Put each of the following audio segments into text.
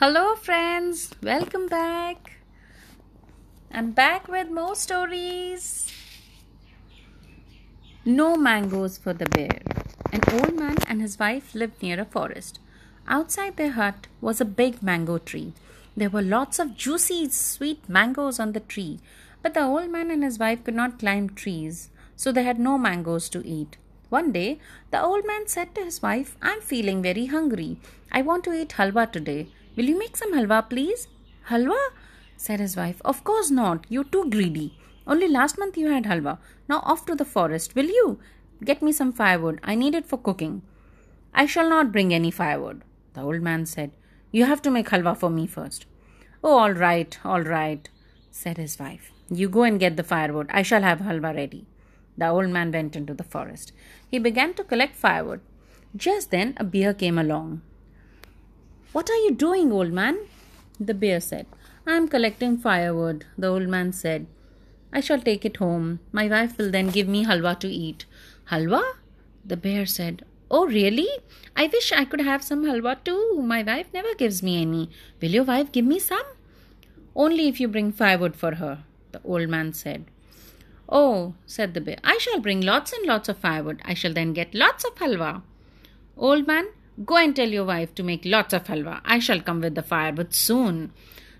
Hello, friends. Welcome back. I'm back with more stories. No mangoes for the bear. An old man and his wife lived near a forest. Outside their hut was a big mango tree. There were lots of juicy, sweet mangoes on the tree, but the old man and his wife could not climb trees, so they had no mangoes to eat. One day, the old man said to his wife, I'm feeling very hungry. I want to eat halwa today. Will you make some halwa, please? Halwa? said his wife. Of course not. You're too greedy. Only last month you had halwa. Now off to the forest, will you? Get me some firewood. I need it for cooking. I shall not bring any firewood, the old man said. You have to make halwa for me first. Oh, all right, all right, said his wife. You go and get the firewood. I shall have halwa ready. The old man went into the forest. He began to collect firewood. Just then a bear came along. What are you doing, old man? The bear said. I am collecting firewood, the old man said. I shall take it home. My wife will then give me halwa to eat. Halwa? The bear said. Oh, really? I wish I could have some halwa too. My wife never gives me any. Will your wife give me some? Only if you bring firewood for her, the old man said. Oh, said the bear, I shall bring lots and lots of firewood. I shall then get lots of halwa. Old man, go and tell your wife to make lots of halwa. I shall come with the firewood soon.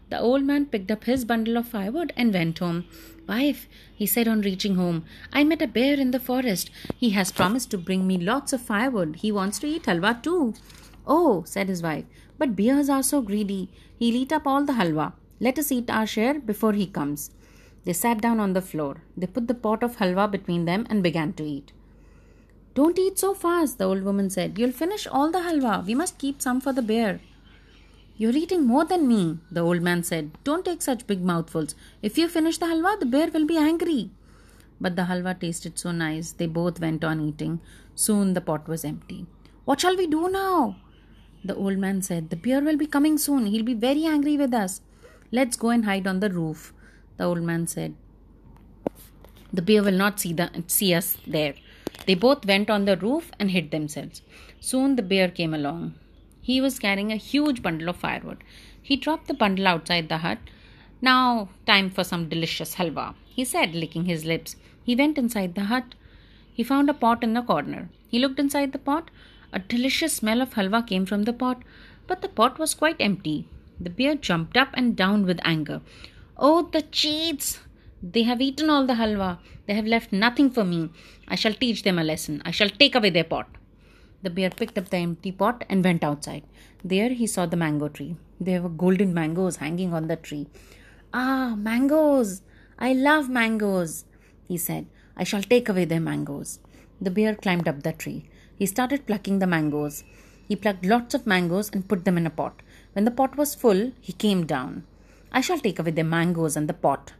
The old man picked up his bundle of firewood and went home. Wife, he said on reaching home, I met a bear in the forest. He has promised to bring me lots of firewood. He wants to eat halwa too. Oh, said his wife, but bears are so greedy. He'll eat up all the halwa. Let us eat our share before he comes. They sat down on the floor. They put the pot of halwa between them and began to eat. Don't eat so fast, the old woman said. You'll finish all the halwa. We must keep some for the bear. You're eating more than me, the old man said. Don't take such big mouthfuls. If you finish the halwa, the bear will be angry. But the halwa tasted so nice, they both went on eating. Soon the pot was empty. What shall we do now? The old man said, The bear will be coming soon. He'll be very angry with us. Let's go and hide on the roof the old man said. The bear will not see, the, see us there. They both went on the roof and hid themselves. Soon the bear came along. He was carrying a huge bundle of firewood. He dropped the bundle outside the hut. Now, time for some delicious halwa, he said, licking his lips. He went inside the hut. He found a pot in the corner. He looked inside the pot. A delicious smell of halwa came from the pot, but the pot was quite empty. The bear jumped up and down with anger. Oh, the cheats! They have eaten all the halwa. They have left nothing for me. I shall teach them a lesson. I shall take away their pot. The bear picked up the empty pot and went outside. There he saw the mango tree. There were golden mangoes hanging on the tree. Ah, mangoes! I love mangoes, he said. I shall take away their mangoes. The bear climbed up the tree. He started plucking the mangoes. He plucked lots of mangoes and put them in a pot. When the pot was full, he came down. I shall take away the mangoes and the pot,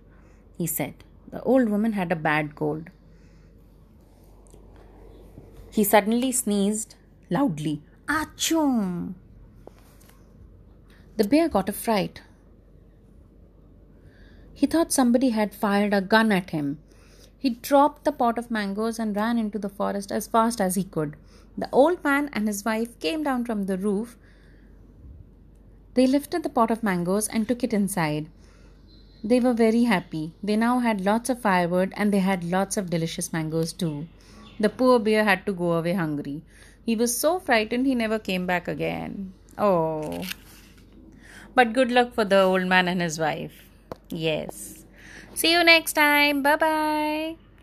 he said. The old woman had a bad cold. He suddenly sneezed loudly. Achoo! The bear got a fright. He thought somebody had fired a gun at him. He dropped the pot of mangoes and ran into the forest as fast as he could. The old man and his wife came down from the roof they lifted the pot of mangoes and took it inside. They were very happy. They now had lots of firewood and they had lots of delicious mangoes too. The poor bear had to go away hungry. He was so frightened he never came back again. Oh. But good luck for the old man and his wife. Yes. See you next time. Bye bye.